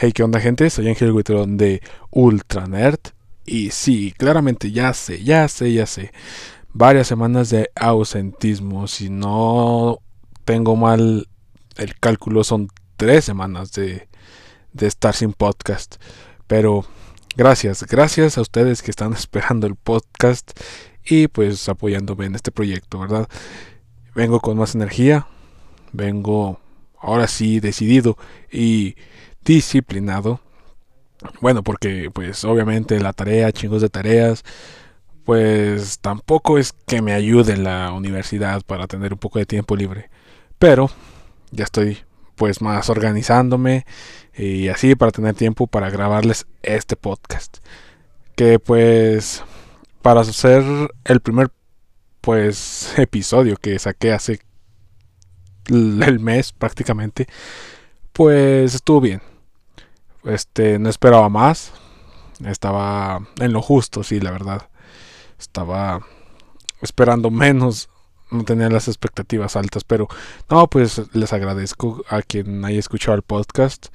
Hey, ¿qué onda gente? Soy Ángel Guitrón de Ultra Nerd. Y sí, claramente ya sé, ya sé, ya sé. Varias semanas de ausentismo. Si no tengo mal el cálculo, son tres semanas de, de estar sin podcast. Pero gracias, gracias a ustedes que están esperando el podcast y pues apoyándome en este proyecto, ¿verdad? Vengo con más energía, vengo ahora sí decidido y disciplinado. Bueno, porque pues obviamente la tarea, chingos de tareas, pues tampoco es que me ayude la universidad para tener un poco de tiempo libre. Pero ya estoy pues más organizándome y así para tener tiempo para grabarles este podcast. Que pues para hacer el primer pues episodio que saqué hace el mes prácticamente, pues estuvo bien. Este, no esperaba más. Estaba en lo justo, sí, la verdad. Estaba esperando menos. No tenía las expectativas altas, pero no, pues les agradezco a quien haya escuchado el podcast.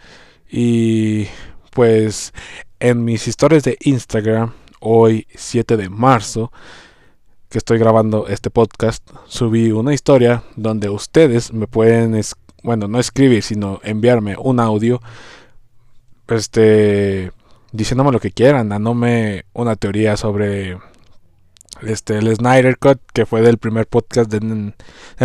Y pues en mis historias de Instagram, hoy 7 de marzo, que estoy grabando este podcast, subí una historia donde ustedes me pueden, bueno, no escribir, sino enviarme un audio este diciéndome lo que quieran, dándome una teoría sobre este el Snyder Cut que fue del primer podcast de,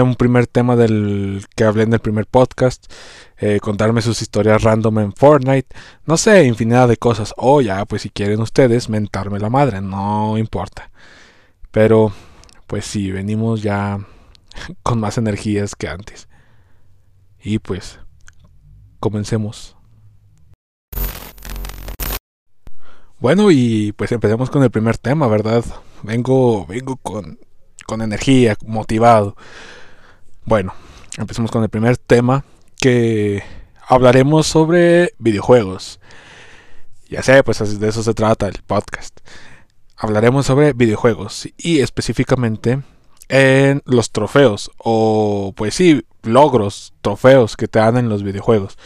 un primer tema del que hablé en el primer podcast eh, contarme sus historias random en Fortnite no sé infinidad de cosas. O ya pues si quieren ustedes mentarme la madre no importa. Pero pues sí venimos ya con más energías que antes. Y pues comencemos Bueno, y pues empecemos con el primer tema, ¿verdad? Vengo, vengo con, con energía, motivado. Bueno, empecemos con el primer tema que hablaremos sobre videojuegos. Ya sé, pues de eso se trata el podcast. Hablaremos sobre videojuegos y específicamente en los trofeos o pues sí, logros, trofeos que te dan en los videojuegos.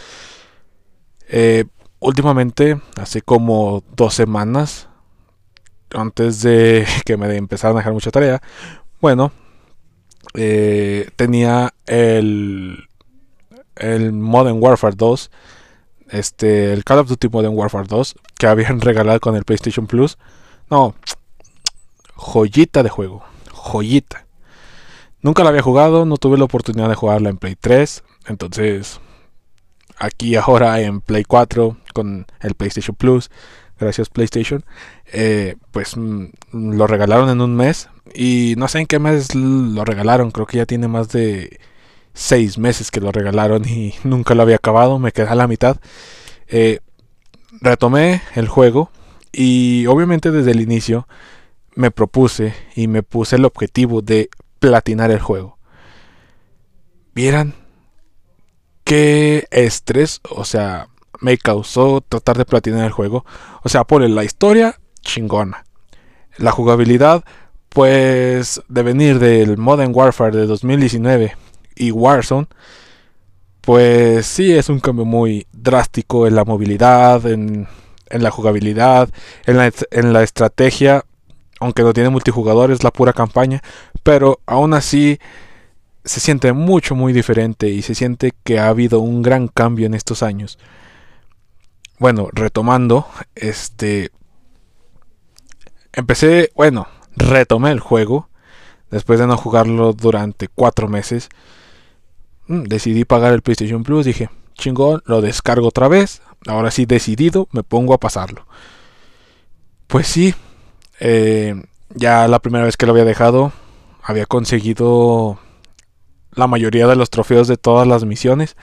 Eh, últimamente, hace como dos semanas, antes de que me empezaran a dejar mucha tarea, bueno, eh, tenía el, el Modern Warfare 2, este, el Call of Duty Modern Warfare 2, que habían regalado con el PlayStation Plus. No, joyita de juego, joyita. Nunca la había jugado, no tuve la oportunidad de jugarla en Play 3, entonces aquí ahora en Play 4 con el PlayStation Plus, gracias PlayStation, eh, pues mm, lo regalaron en un mes y no sé en qué mes lo regalaron, creo que ya tiene más de seis meses que lo regalaron y nunca lo había acabado, me quedé a la mitad. Eh, retomé el juego y obviamente desde el inicio me propuse y me puse el objetivo de platinar el juego. Vieran qué estrés, o sea, me causó tratar de platinar el juego. O sea, por la historia chingona. La jugabilidad, pues, de venir del Modern Warfare de 2019 y Warzone, pues sí es un cambio muy drástico en la movilidad, en, en la jugabilidad, en la, en la estrategia, aunque no tiene multijugador, es la pura campaña, pero aún así se siente mucho, muy diferente y se siente que ha habido un gran cambio en estos años. Bueno, retomando, este... Empecé, bueno, retomé el juego después de no jugarlo durante cuatro meses. Mm, decidí pagar el PlayStation Plus, dije, chingón, lo descargo otra vez. Ahora sí, decidido, me pongo a pasarlo. Pues sí, eh, ya la primera vez que lo había dejado, había conseguido la mayoría de los trofeos de todas las misiones.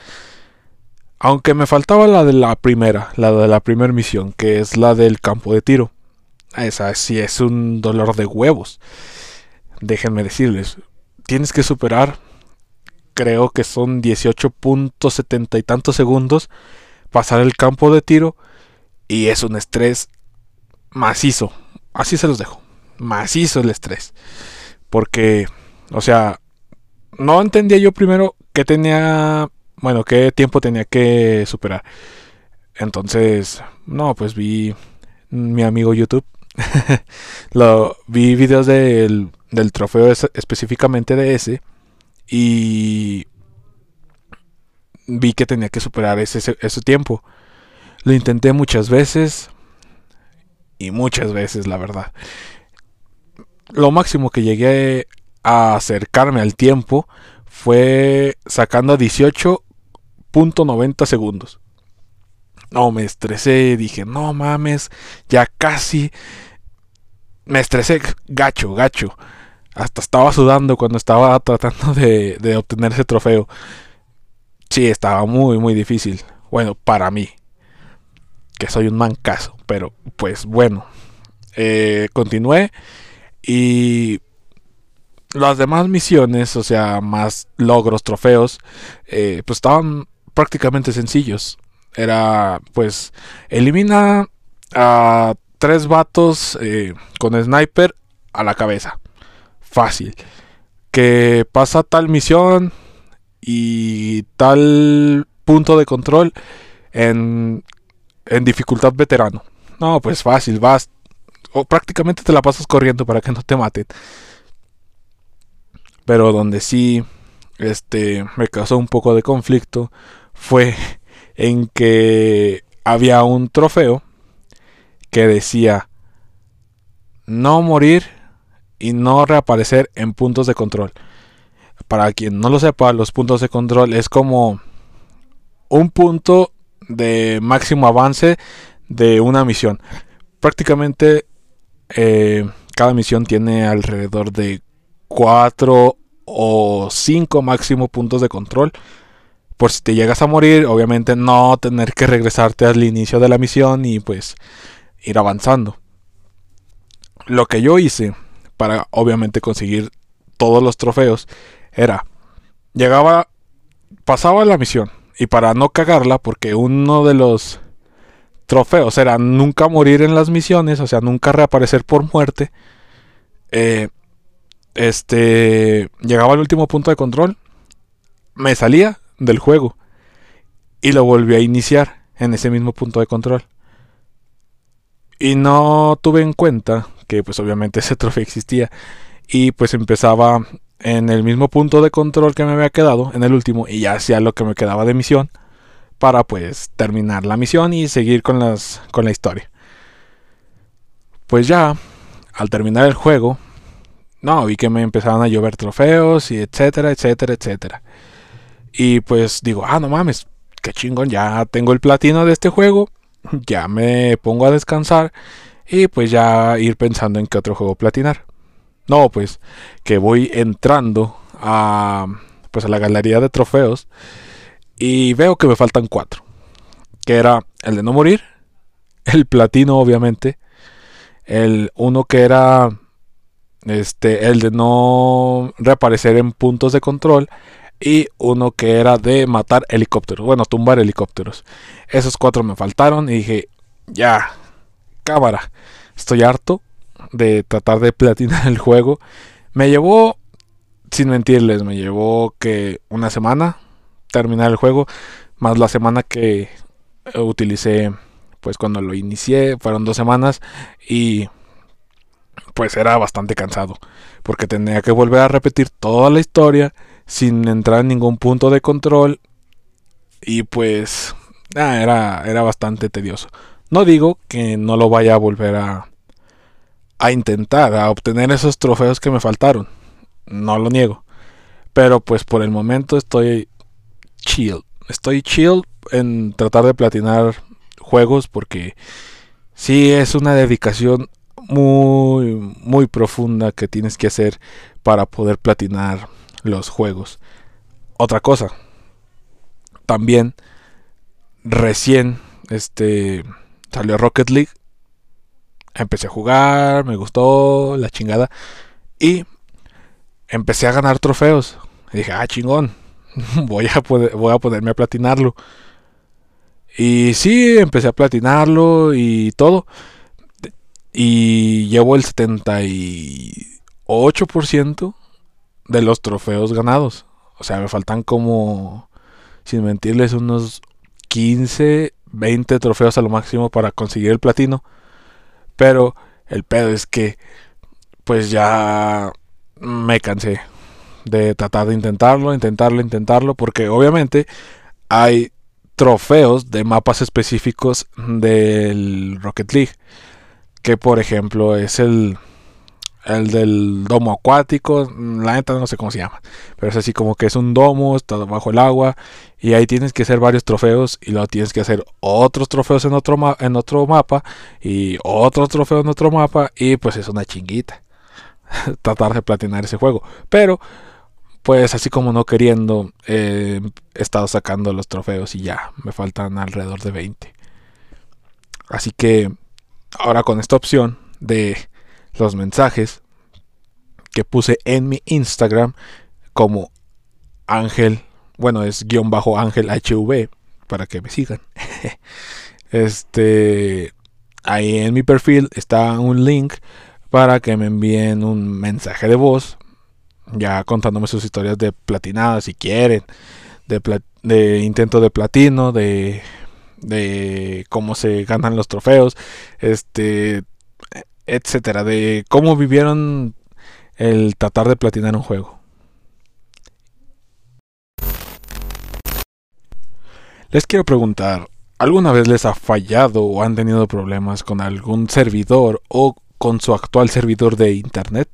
Aunque me faltaba la de la primera, la de la primera misión, que es la del campo de tiro. Esa sí es un dolor de huevos. Déjenme decirles, tienes que superar, creo que son 18.70 y tantos segundos, pasar el campo de tiro y es un estrés macizo. Así se los dejo. Macizo el estrés. Porque, o sea, no entendía yo primero qué tenía, bueno, qué tiempo tenía que superar. Entonces, no, pues vi mi amigo YouTube. Lo, vi videos del, del trofeo específicamente de ese. Y vi que tenía que superar ese, ese tiempo. Lo intenté muchas veces. Y muchas veces, la verdad. Lo máximo que llegué a acercarme al tiempo fue sacando 18.90 segundos. No, me estresé, dije, no mames, ya casi. Me estresé gacho, gacho. Hasta estaba sudando cuando estaba tratando de, de obtener ese trofeo. Sí, estaba muy, muy difícil. Bueno, para mí. Que soy un mancazo. Pero, pues bueno. Eh, continué. Y las demás misiones, o sea, más logros, trofeos, eh, pues estaban prácticamente sencillos. Era, pues, elimina a tres vatos eh, con sniper a la cabeza. Fácil. Que pasa tal misión y tal punto de control en, en dificultad veterano. No, pues fácil, vas. O prácticamente te la pasas corriendo para que no te maten. Pero donde sí este me causó un poco de conflicto fue en que había un trofeo que decía no morir y no reaparecer en puntos de control. Para quien no lo sepa, los puntos de control es como un punto de máximo avance de una misión. Prácticamente eh, cada misión tiene alrededor de 4 o 5 máximo puntos de control por si te llegas a morir, obviamente no tener que regresarte al inicio de la misión y pues ir avanzando. Lo que yo hice para obviamente conseguir todos los trofeos era llegaba pasaba la misión y para no cagarla porque uno de los trofeos era nunca morir en las misiones, o sea, nunca reaparecer por muerte. Eh, este llegaba al último punto de control, me salía, del juego. Y lo volví a iniciar en ese mismo punto de control. Y no tuve en cuenta que pues obviamente ese trofeo existía. Y pues empezaba en el mismo punto de control que me había quedado, en el último, y ya hacía lo que me quedaba de misión. Para pues terminar la misión y seguir con, las, con la historia. Pues ya, al terminar el juego, no, vi que me empezaban a llover trofeos y etcétera, etcétera, etcétera. Y pues digo, ah, no mames, qué chingón, ya tengo el platino de este juego, ya me pongo a descansar y pues ya ir pensando en qué otro juego platinar. No, pues que voy entrando a pues a la galería de trofeos y veo que me faltan cuatro. Que era el de no morir, el platino obviamente, el uno que era este el de no reaparecer en puntos de control y uno que era de matar helicópteros, bueno, tumbar helicópteros. Esos cuatro me faltaron y dije, ya, cámara, estoy harto de tratar de platinar el juego. Me llevó, sin mentirles, me llevó que una semana terminar el juego, más la semana que utilicé, pues cuando lo inicié, fueron dos semanas y pues era bastante cansado, porque tenía que volver a repetir toda la historia sin entrar en ningún punto de control. Y pues ah, era, era bastante tedioso. No digo que no lo vaya a volver a, a intentar, a obtener esos trofeos que me faltaron. No lo niego. Pero pues por el momento estoy chill. Estoy chill en tratar de platinar juegos porque sí es una dedicación muy muy profunda que tienes que hacer para poder platinar los juegos. Otra cosa, también recién este salió Rocket League. Empecé a jugar, me gustó la chingada y empecé a ganar trofeos. Y dije, ah, chingón, voy a, poder, voy a ponerme a platinarlo. Y sí, empecé a platinarlo y todo. Y llevo el 78% de los trofeos ganados. O sea, me faltan como, sin mentirles, unos 15 20 trofeos a lo máximo para conseguir el platino. Pero el pedo es que pues ya me cansé de tratar de intentarlo, intentarlo, intentarlo, porque obviamente hay trofeos de mapas específicos del Rocket League, que por ejemplo es el el del domo acuático, la neta no sé cómo se llama, pero es así como que es un domo, está bajo el agua y ahí tienes que hacer varios trofeos y luego tienes que hacer otros trofeos en otro, en otro mapa y otros trofeos en otro mapa y pues es una chinguita tratar de platinar ese juego, pero pues así como no queriendo eh, he estado sacando los trofeos y ya me faltan alrededor de 20. Así que ahora con esta opción de los mensajes que puse en mi Instagram como Ángel, bueno, es guion bajo Ángel HV para que me sigan. este, ahí en mi perfil está un link para que me envíen un mensaje de voz, ya contándome sus historias de platinada si quieren, de, de intento de platino, de, de cómo se ganan los trofeos, este, etcétera, de cómo vivieron el tratar de platinar un juego. Les quiero preguntar, ¿alguna vez les ha fallado o han tenido problemas con algún servidor o con su actual servidor de Internet?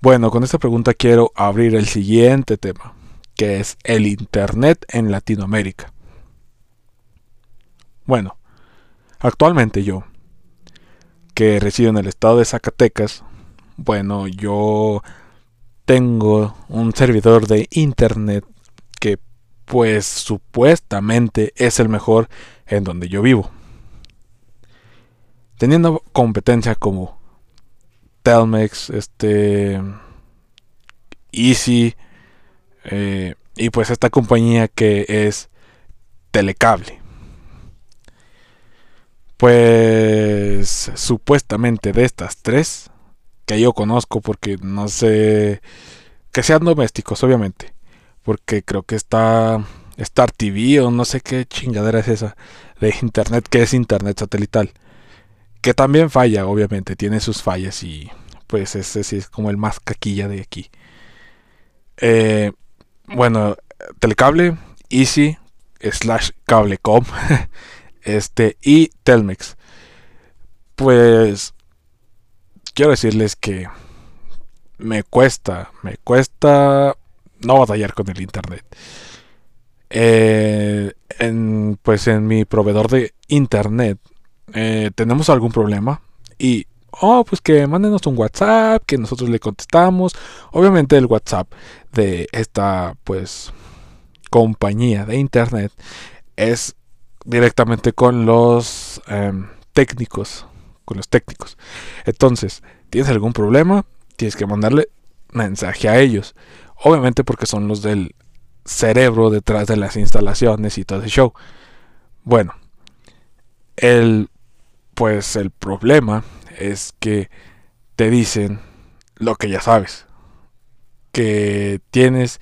Bueno, con esta pregunta quiero abrir el siguiente tema, que es el Internet en Latinoamérica. Bueno, actualmente yo, que resido en el estado de Zacatecas, bueno, yo tengo un servidor de internet que pues supuestamente es el mejor en donde yo vivo. Teniendo competencia como Telmex, este Easy eh, y pues esta compañía que es Telecable. Pues supuestamente de estas tres, que yo conozco porque no sé, que sean domésticos obviamente, porque creo que está Star TV o no sé qué chingadera es esa de internet que es internet satelital, que también falla obviamente, tiene sus fallas y pues ese sí es como el más caquilla de aquí. Eh, bueno, Telecable, Easy, slash Cablecom. este y Telmex. Pues quiero decirles que me cuesta, me cuesta no batallar con el internet. Eh, en, pues en mi proveedor de internet eh, tenemos algún problema y oh pues que mándenos un WhatsApp que nosotros le contestamos obviamente el WhatsApp de esta pues compañía de internet es directamente con los em, técnicos. Con los técnicos. Entonces, ¿tienes algún problema? Tienes que mandarle mensaje a ellos. Obviamente porque son los del cerebro detrás de las instalaciones y todo ese show. Bueno, el pues el problema es que te dicen lo que ya sabes. Que tienes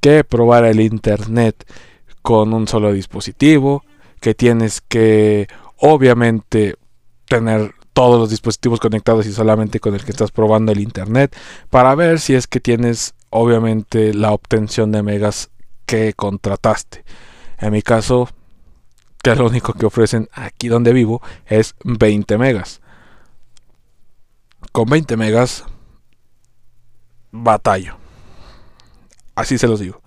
que probar el internet con un solo dispositivo, que tienes que obviamente tener todos los dispositivos conectados y solamente con el que estás probando el internet para ver si es que tienes obviamente la obtención de megas que contrataste. En mi caso, que lo único que ofrecen aquí donde vivo es 20 megas. Con 20 megas batallo. Así se los digo.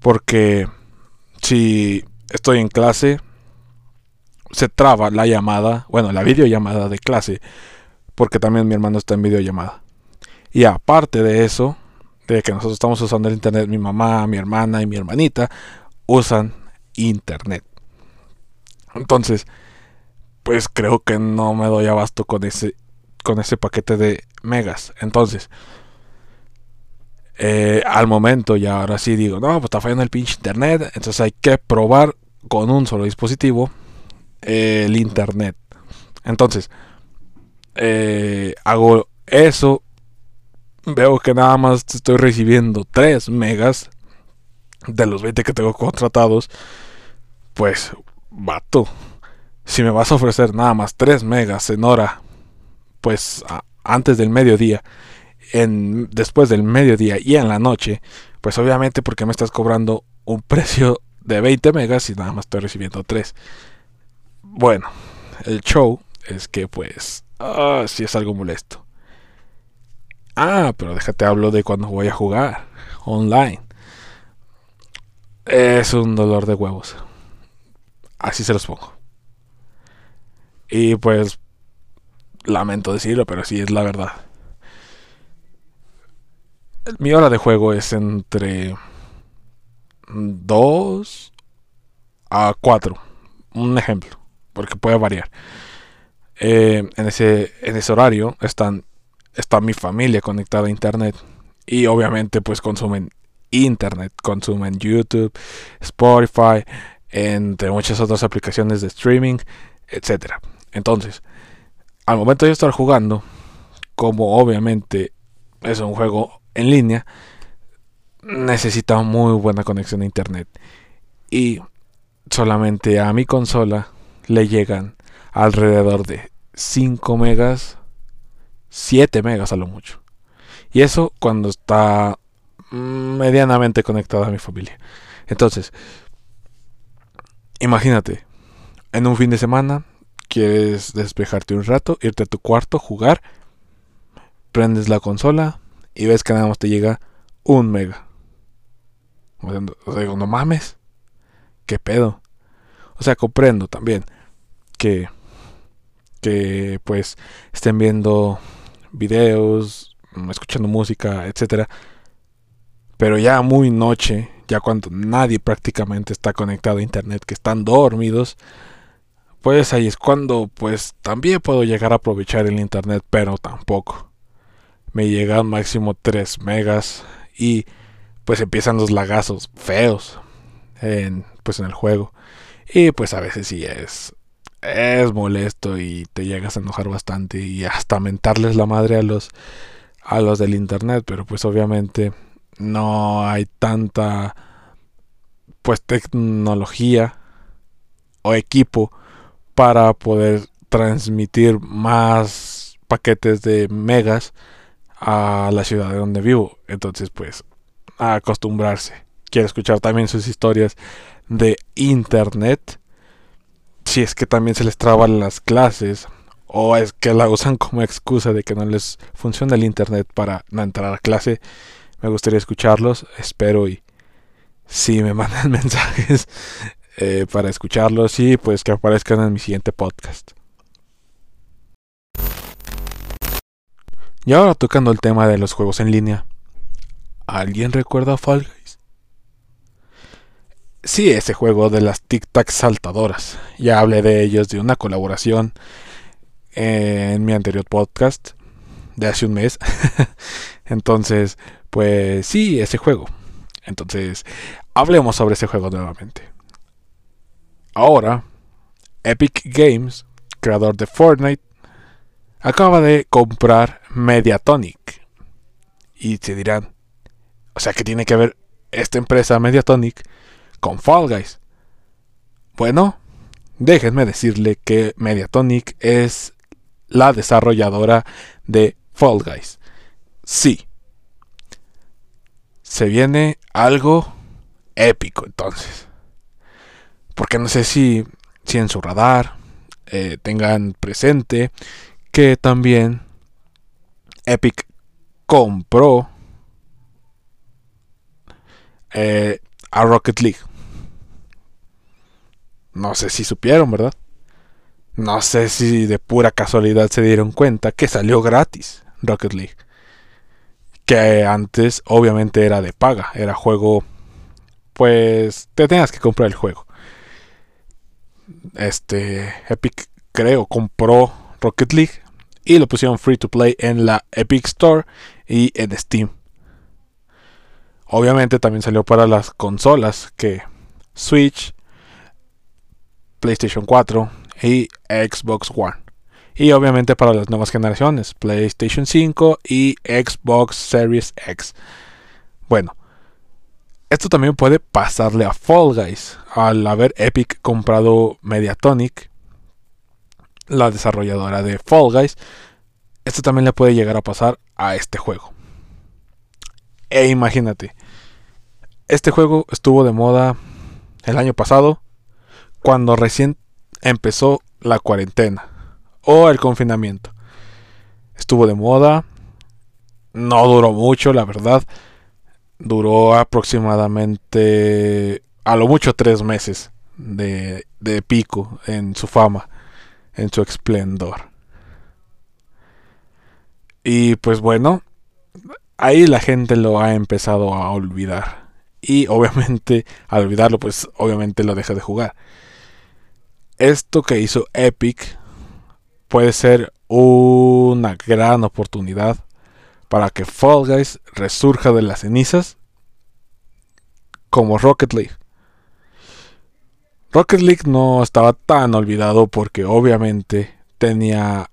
Porque si estoy en clase, se traba la llamada, bueno, la videollamada de clase, porque también mi hermano está en videollamada. Y aparte de eso, de que nosotros estamos usando el internet, mi mamá, mi hermana y mi hermanita usan internet. Entonces, pues creo que no me doy abasto con ese con ese paquete de megas. Entonces, eh, al momento y ahora sí digo, no, pues está fallando el pinche internet, entonces hay que probar con un solo dispositivo el internet. Entonces, eh, hago eso, veo que nada más estoy recibiendo 3 megas de los 20 que tengo contratados. pues, vato, si me vas a ofrecer nada más 3 megas en hora, pues antes del mediodía, en, después del mediodía y en la noche, pues obviamente porque me estás cobrando un precio de 20 megas y nada más estoy recibiendo 3. Bueno, el show es que pues ah, sí es algo molesto. Ah, pero déjate hablo de cuando voy a jugar online. Es un dolor de huevos. Así se los pongo. Y pues lamento decirlo, pero sí es la verdad. Mi hora de juego es entre 2 a 4. Un ejemplo, porque puede variar. Eh, en, ese, en ese horario están, está mi familia conectada a internet. Y obviamente pues consumen internet, consumen YouTube, Spotify, entre muchas otras aplicaciones de streaming, etc. Entonces, al momento de estar jugando, como obviamente es un juego en línea, necesita muy buena conexión a internet. Y solamente a mi consola le llegan alrededor de 5 megas, 7 megas a lo mucho. Y eso cuando está medianamente conectada a mi familia. Entonces, imagínate, en un fin de semana quieres despejarte un rato, irte a tu cuarto, jugar, prendes la consola y ves que nada más te llega un mega. Digo, no mames. ¿Qué pedo? O sea, comprendo también que que pues estén viendo videos, escuchando música, etcétera. Pero ya muy noche, ya cuando nadie prácticamente está conectado a internet, que están dormidos, pues ahí es cuando pues también puedo llegar a aprovechar el internet, pero tampoco. Me llegan máximo 3 megas y pues empiezan los lagazos feos en pues en el juego. Y pues a veces sí es es molesto y te llegas a enojar bastante y hasta mentarles la madre a los a los del internet, pero pues obviamente no hay tanta pues tecnología o equipo para poder transmitir más paquetes de megas a la ciudad de donde vivo. Entonces, pues, acostumbrarse. Quiero escuchar también sus historias de internet. Si es que también se les traban las clases. O es que la usan como excusa de que no les funciona el internet para no entrar a clase. Me gustaría escucharlos. Espero y si me mandan mensajes eh, para escucharlos y pues que aparezcan en mi siguiente podcast. Y ahora tocando el tema de los juegos en línea. ¿Alguien recuerda Fall Guys? Sí, ese juego de las Tic Tac saltadoras. Ya hablé de ellos de una colaboración en mi anterior podcast de hace un mes. Entonces, pues sí, ese juego. Entonces, hablemos sobre ese juego nuevamente. Ahora, Epic Games, creador de Fortnite, acaba de comprar Mediatonic. Y se dirán, o sea que tiene que ver esta empresa Mediatonic con Fall Guys. Bueno, déjenme decirle que Mediatonic es la desarrolladora de Fall Guys. Sí. Se viene algo épico entonces. Porque no sé si, si en su radar eh, tengan presente que también Epic compró eh, a Rocket League. No sé si supieron, ¿verdad? No sé si de pura casualidad se dieron cuenta que salió gratis Rocket League. Que antes obviamente era de paga, era juego pues te tenías que comprar el juego este Epic creo compró Rocket League y lo pusieron free to play en la Epic Store y en Steam. Obviamente también salió para las consolas que Switch, PlayStation 4 y Xbox One. Y obviamente para las nuevas generaciones, PlayStation 5 y Xbox Series X. Bueno, Esto también puede pasarle a Fall Guys. Al haber Epic comprado Mediatonic, la desarrolladora de Fall Guys, esto también le puede llegar a pasar a este juego. E imagínate, este juego estuvo de moda el año pasado, cuando recién empezó la cuarentena o el confinamiento. Estuvo de moda, no duró mucho, la verdad duró aproximadamente a lo mucho tres meses de, de pico en su fama, en su esplendor. Y pues bueno, ahí la gente lo ha empezado a olvidar. Y obviamente al olvidarlo, pues obviamente lo deja de jugar. Esto que hizo Epic puede ser una gran oportunidad para que Fall Guys resurja de las cenizas como Rocket League. Rocket League no estaba tan olvidado porque obviamente tenía,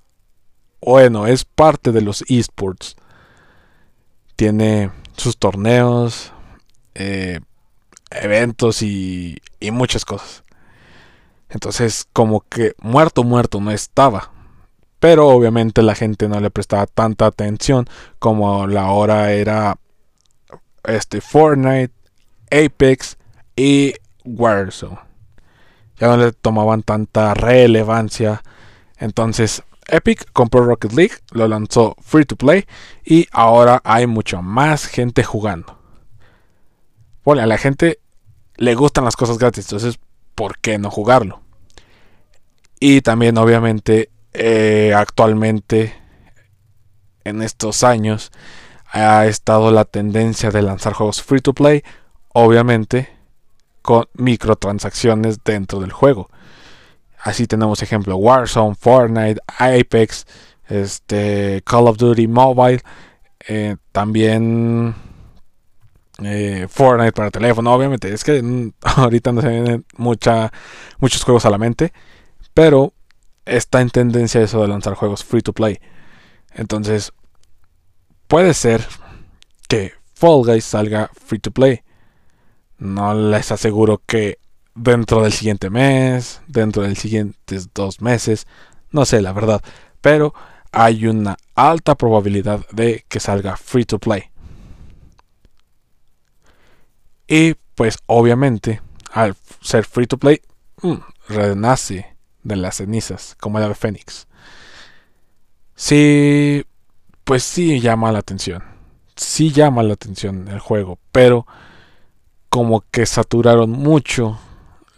bueno, es parte de los esports. Tiene sus torneos, eh, eventos y, muchas cosas. Entonces, como que muerto, muerto no estaba. Pero obviamente la gente no le prestaba tanta atención como la hora era este Fortnite, Apex y Warzone. Ya no le tomaban tanta relevancia. Entonces Epic compró Rocket League, lo lanzó free to play y ahora hay mucha más gente jugando. A la gente le gustan las cosas gratis, entonces ¿por qué no jugarlo? Y también obviamente eh, actualmente, en estos años, ha estado la tendencia de lanzar juegos free to play, obviamente con microtransacciones dentro del juego. Así tenemos ejemplo Warzone, Fortnite, Apex, este, Call of Duty Mobile, eh, también eh, Fortnite para teléfono, obviamente. Es que mm, ahorita no se vienen muchos juegos a la mente, pero está en tendencia eso de lanzar juegos free to play. Entonces, puede ser que Fall Guys salga free to play. No les aseguro que dentro del siguiente mes, dentro del siguientes dos meses, no sé la verdad, pero hay una alta probabilidad de que salga free to play. Y pues obviamente, al ser free to play, mm, renace de las cenizas, como el ave fénix. Sí, pues sí llama la atención. Sí llama la atención el juego, pero como que saturaron mucho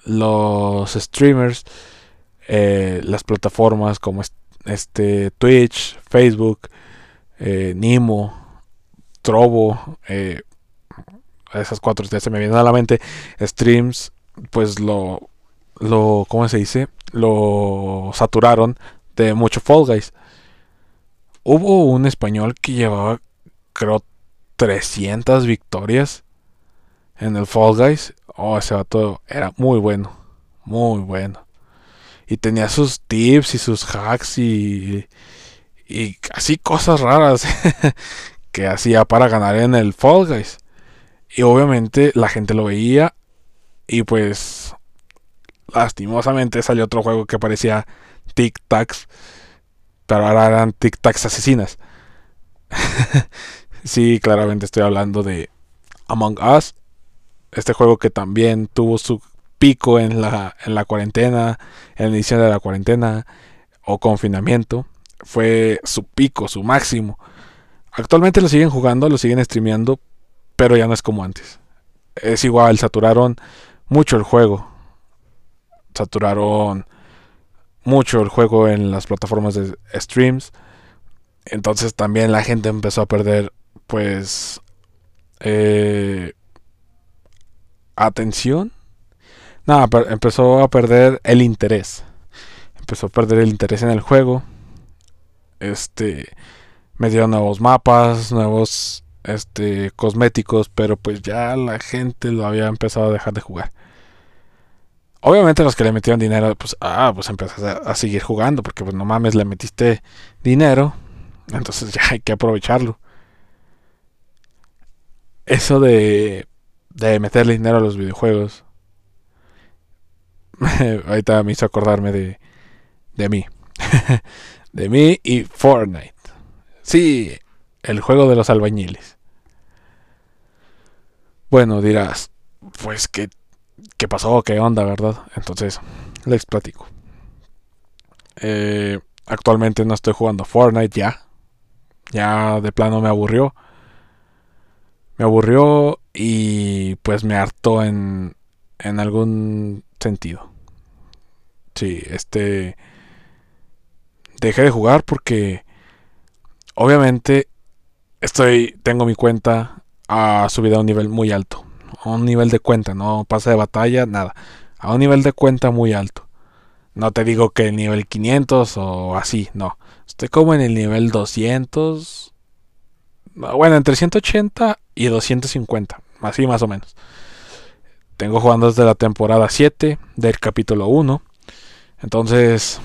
los streamers, eh, las plataformas como este Twitch, Facebook, eh, Nimo, Trovo, eh, esas cuatro se me vienen a la mente, streams, pues lo, lo, ¿cómo se dice? lo saturaron de mucho Fall Guys. Hubo un español que llevaba, creo, 300 victorias en el Fall Guys. Oh, ese vato era muy bueno. Muy bueno. Y tenía sus tips y sus hacks y, y así cosas raras que hacía para ganar en el Fall Guys. Y obviamente la gente lo veía y pues lastimosamente salió otro juego que parecía Tic Tacs, pero ahora eran Tic Tacs asesinas. sí, claramente estoy hablando de Among Us, este juego que también tuvo su pico en la, en la cuarentena, en la edición de la cuarentena o confinamiento, fue su pico, su máximo. Actualmente lo siguen jugando, lo siguen streameando, pero ya no es como antes. Es igual, saturaron mucho el juego saturaron mucho el juego en las plataformas de streams. Entonces también la gente empezó a perder pues eh, atención. Nada, empezó a perder el interés. Empezó a perder el interés en el juego. Este me dio nuevos mapas, nuevos este cosméticos, pero pues ya la gente lo había empezado a dejar de jugar. Obviamente los que le metieron dinero, pues, ah, pues empezaste a, seguir jugando, porque pues no mames, le metiste dinero, entonces ya hay que aprovecharlo. Eso de de meterle dinero a los videojuegos, ahorita me hizo acordarme de, de mí. de mí y Fortnite. Sí, el juego de los albañiles. Bueno, dirás, pues qué, qué pasó, qué onda, ¿verdad? Entonces, les platico. Eh, actualmente no estoy jugando Fortnite ya. Ya de plano me aburrió. Me aburrió y pues me hartó en, en algún sentido. Sí, este... Dejé de jugar porque obviamente estoy tengo mi cuenta a subida a un nivel muy alto. A un nivel de cuenta, no pasa de batalla, nada. A un nivel de cuenta muy alto. No te digo que el nivel 500 o así, no. Estoy como en el nivel 200. Bueno, entre 180 y 250. Así más o menos. Tengo jugando desde la temporada 7 del capítulo 1. Entonces,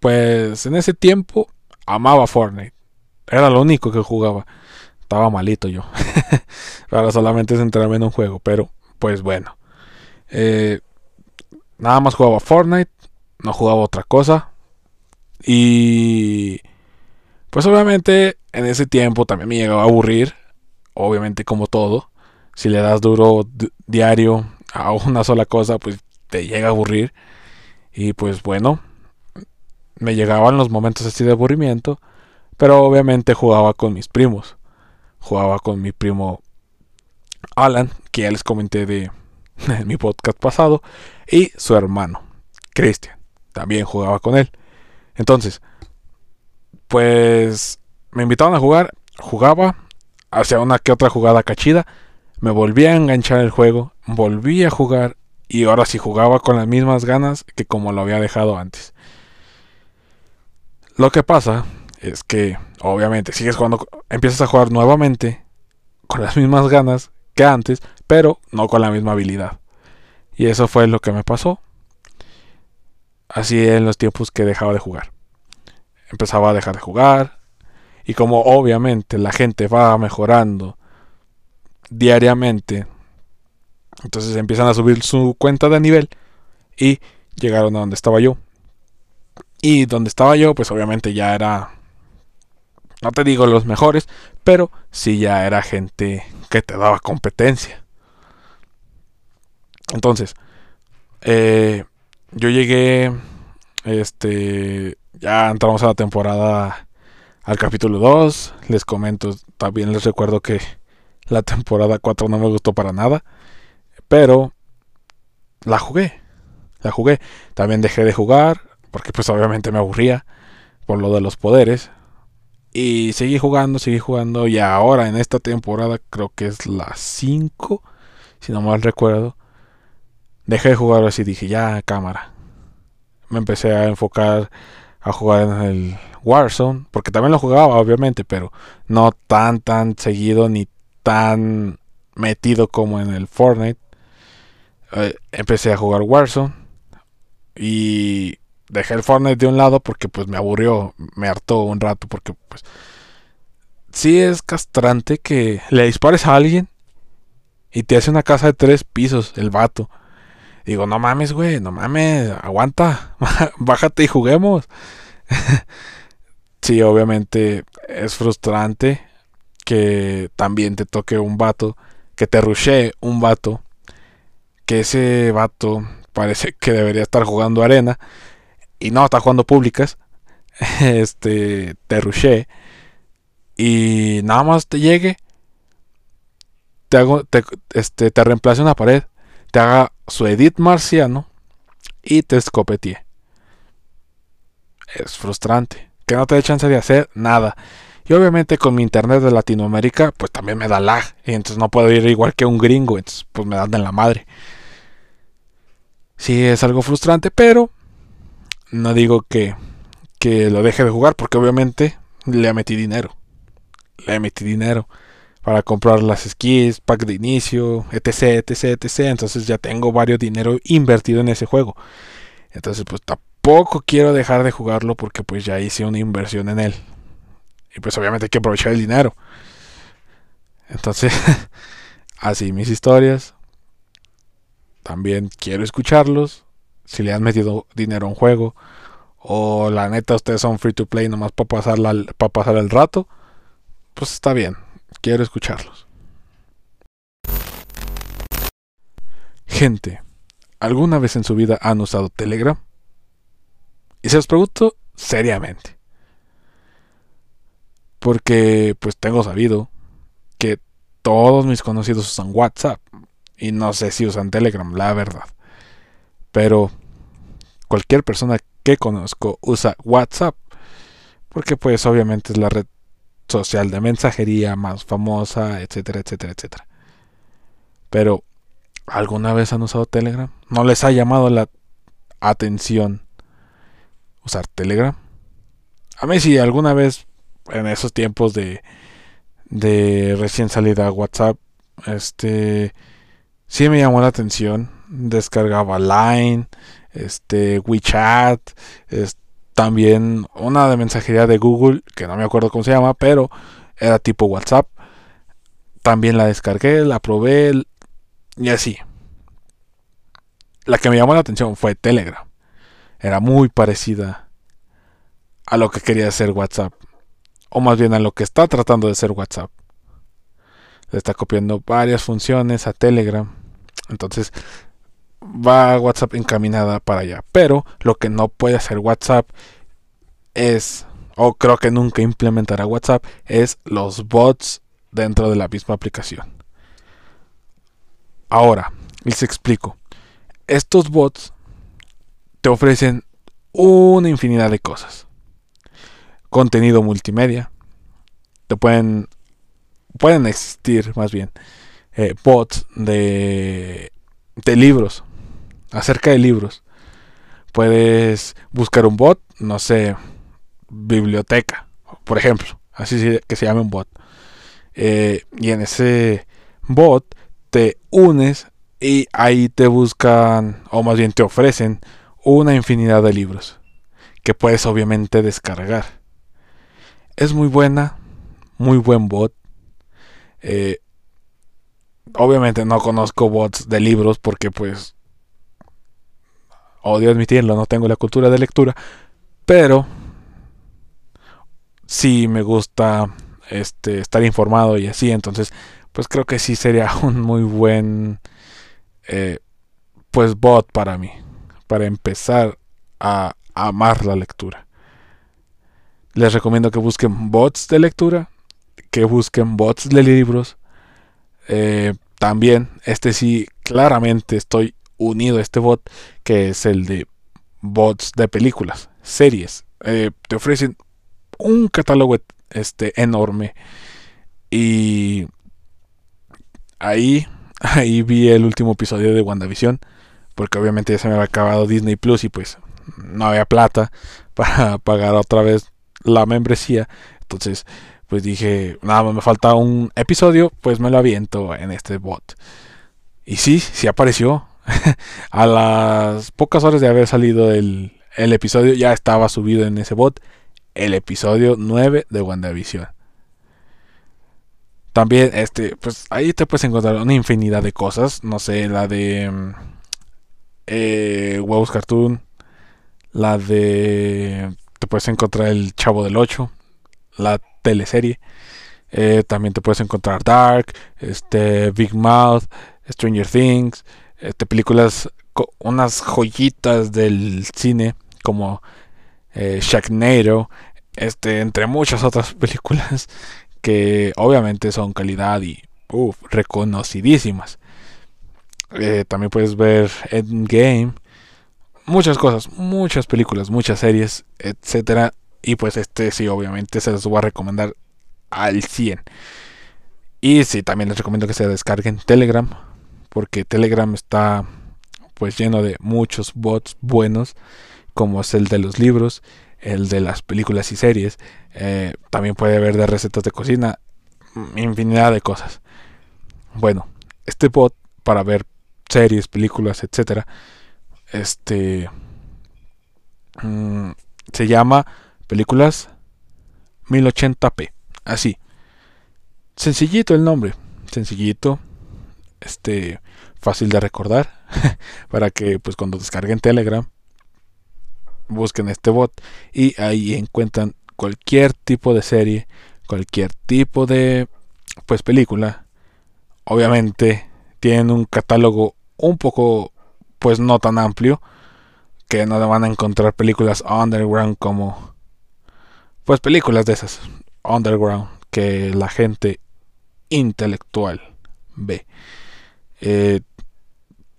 pues en ese tiempo amaba Fortnite. Era lo único que jugaba. Estaba malito yo. Para solamente centrarme en un juego. Pero, pues bueno. Eh, nada más jugaba Fortnite. No jugaba otra cosa. Y... Pues obviamente en ese tiempo también me llegaba a aburrir. Obviamente como todo. Si le das duro diario a una sola cosa, pues te llega a aburrir. Y pues bueno, me llegaban los momentos así de aburrimiento, pero obviamente jugaba con mis primos. Jugaba con mi primo Alan, que ya les comenté de en mi podcast pasado, y su hermano, Christian. También jugaba con él. Entonces, pues me invitaban a jugar, jugaba, hacía una que otra jugada cachida, me volvía a enganchar el juego, volví a jugar y ahora sí jugaba con las mismas ganas que como lo había dejado antes. Lo que pasa es que, obviamente, sigues jugando, empiezas a jugar nuevamente con las mismas ganas que antes, pero no con la misma habilidad. Y eso fue lo que me pasó. Así en los tiempos que dejaba de jugar. Empezaba a dejar de jugar. Y como obviamente la gente va mejorando diariamente entonces empiezan a subir su cuenta de nivel y llegaron a donde estaba yo. Y donde estaba yo, pues obviamente ya era, no te digo los mejores, pero sí ya era gente que te daba competencia. Entonces, eh, yo llegué, este, ya entramos a la temporada, al capítulo 2, les comento, también les recuerdo que la temporada 4 no me gustó para nada. Pero la jugué. La jugué. También dejé de jugar porque pues obviamente me aburría por lo de los poderes. Y seguí jugando, seguí jugando. Y ahora en esta temporada creo que es la 5, si no mal recuerdo. Dejé de jugar así, dije ya cámara. Me empecé a enfocar a jugar en el Warzone. Porque también lo jugaba obviamente, pero no tan tan seguido ni tan metido como en el Fortnite. Eh, empecé a jugar Warzone y dejé el Fortnite de un lado porque pues me aburrió, me hartó un rato porque pues sí es castrante que le dispares a alguien y te hace una casa de tres pisos el vato. Digo, no mames, güey, no mames, aguanta, bájate y juguemos. sí, obviamente es frustrante que también te toque un vato, que te rushee un vato que ese vato parece que debería estar jugando arena y no está jugando públicas. Este, te rushé y nada más te llegue, te hago, te, este, te reemplace una pared, te haga su edit marciano y te escopetee. Es frustrante, que no te dé chance de hacer nada. Y obviamente con mi internet de Latinoamérica, pues también me da lag. Y entonces no puedo ir igual que un gringo. Entonces, pues me dan en la madre. Sí, es algo frustrante, pero no digo que, que lo deje de jugar porque obviamente le metí dinero. Le metí dinero para comprar las skis, pack de inicio, etc, etc, etc. Entonces ya tengo varios dinero invertido en ese juego. Entonces pues tampoco quiero dejar de jugarlo porque pues ya hice una inversión en él. Y pues obviamente hay que aprovechar el dinero. Entonces así mis historias. También quiero escucharlos. Si le han metido dinero a un juego. O la neta ustedes son free to play nomás para pasar, para pasar el rato. Pues está bien. Quiero escucharlos. Gente, ¿alguna vez en su vida han usado Telegram? Y se los pregunto seriamente. Porque pues tengo sabido que todos mis conocidos usan WhatsApp. Y no sé si usan Telegram, la verdad. Pero cualquier persona que conozco usa WhatsApp. Porque pues obviamente es la red social de mensajería más famosa, etcétera, etcétera, etcétera. Pero, ¿alguna vez han usado Telegram? ¿No les ha llamado la atención usar Telegram? A mí sí, alguna vez en esos tiempos de, de recién salida WhatsApp, este, sí me llamó la atención. Descargaba Line, este, WeChat, también una de mensajería de Google, que no me acuerdo cómo se llama, pero era tipo WhatsApp. También la descargué, la probé y así. La que me llamó la atención fue Telegram. Era muy parecida a lo que quería hacer WhatsApp. O más bien a lo que está tratando de ser WhatsApp. Le está copiando varias funciones a Telegram. Entonces va WhatsApp encaminada para allá. Pero lo que no puede hacer WhatsApp es, o creo que nunca implementará WhatsApp, es los bots dentro de la misma aplicación. Ahora, les explico. Estos bots te ofrecen una infinidad de cosas. Contenido multimedia. Te pueden pueden existir más bien eh, bots de, de libros acerca de libros. Puedes buscar un bot, no sé, biblioteca, por ejemplo, así que se llame un bot. Eh, y en ese bot te unes y ahí te buscan, o más bien te ofrecen, una infinidad de libros que puedes obviamente descargar. Es muy buena, muy buen bot. Eh, obviamente no conozco bots de libros porque pues odio admitirlo, no tengo la cultura de lectura, pero sí me gusta este, estar informado y así, entonces pues creo que sí sería un muy buen eh, pues bot para mí, para empezar a amar la lectura. Les recomiendo que busquen bots de lectura, que busquen bots de libros. Eh, también, este sí, claramente estoy unido a este bot que es el de bots de películas, series. Eh, te ofrecen un catálogo este, enorme. Y ahí, ahí vi el último episodio de WandaVision. Porque obviamente ya se me había acabado Disney Plus y pues no había plata para pagar otra vez la membresía. Entonces, pues dije, nada más me falta un episodio, pues me lo aviento en este bot. Y sí, sí apareció. a las pocas horas de haber salido el, el episodio ya estaba subido en ese bot el episodio 9 de WandaVision. También, este, pues ahí te puedes encontrar una infinidad de cosas. No sé, la de mm, eh, Cartoon. La de. Te puedes encontrar El Chavo del 8. La teleserie. Eh, también te puedes encontrar Dark. Este. Big Mouth. Stranger Things este, películas, unas joyitas del cine como eh, Sharknado, este, entre muchas otras películas que obviamente son calidad y reconocidísimas. Eh, también puedes ver Endgame, muchas cosas, muchas películas, muchas series, etcétera. Y pues este sí, obviamente se los voy a recomendar al 100. Y sí, también les recomiendo que se descarguen Telegram porque Telegram está pues lleno de muchos bots buenos como es el de los libros, el de las películas y series, eh, también puede haber de recetas de cocina, infinidad de cosas. Bueno, este bot para ver series, películas, etcétera, este mm, se llama películas 1080p, así. Sencillito el nombre, sencillito, este fácil de recordar para que pues cuando descarguen Telegram busquen este bot y ahí encuentran cualquier tipo de serie, cualquier tipo de pues película. Obviamente tienen un catálogo un poco pues no tan amplio que no van a encontrar películas underground como pues películas de esas underground que la gente intelectual ve. Eh,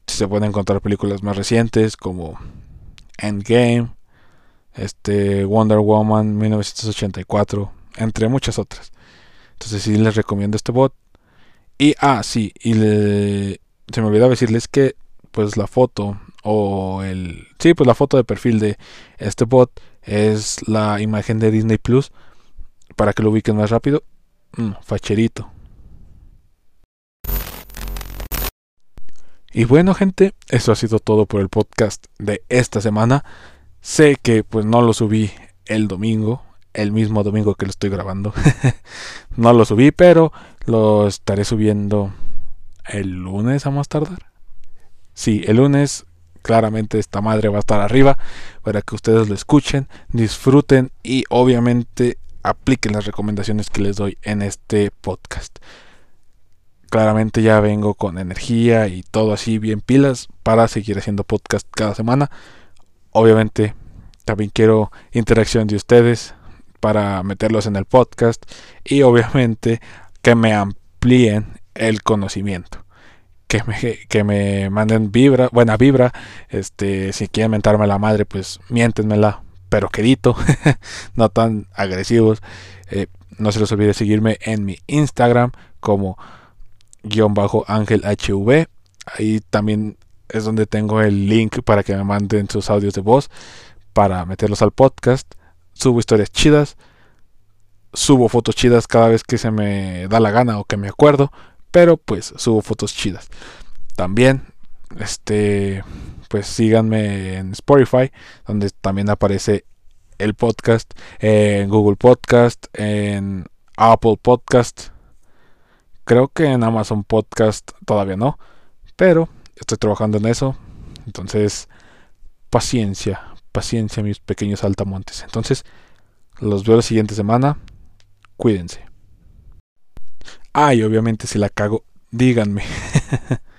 se pueden encontrar películas más recientes como Endgame, este Wonder Woman 1984, entre muchas otras. Entonces sí les recomiendo este bot. Y ah, sí, y se me olvidaba decirles que pues la foto o el sí, pues la foto de perfil de este bot es la imagen de Disney Plus para que lo ubiquen más rápido. Mm, facherito. Y bueno, gente, eso ha sido todo por el podcast de esta semana. Sé que pues no lo subí el domingo, el mismo domingo que lo estoy grabando. no lo subí, pero lo estaré subiendo el lunes a más tardar. Sí, el lunes claramente esta madre va a estar arriba para que ustedes lo escuchen, disfruten y obviamente apliquen las recomendaciones que les doy en este podcast. Claramente ya vengo con energía y todo así bien pilas para seguir haciendo podcast cada semana. Obviamente también quiero interacción de ustedes para meterlos en el podcast y obviamente que me amplíen el conocimiento. Que me, que me manden vibra, buena vibra. Este, si quieren mentarme la madre, pues miéntenmela, pero quedito, no tan agresivos. Eh, no se les olvide seguirme en mi Instagram como ángel hv. Ahí también es donde tengo el link para que me manden sus audios de voz para meterlos al podcast. Subo historias chidas. Subo fotos chidas cada vez que se me da la gana o que me acuerdo. Pero pues subo fotos chidas. También, este, pues síganme en Spotify, donde también aparece el podcast, en Google Podcast, en Apple Podcast. Creo que en Amazon Podcast todavía no, pero estoy trabajando en eso. Entonces, paciencia, paciencia, mis pequeños altamontes. Entonces, los veo la siguiente semana. Cuídense. Ah, y obviamente si la cago, díganme.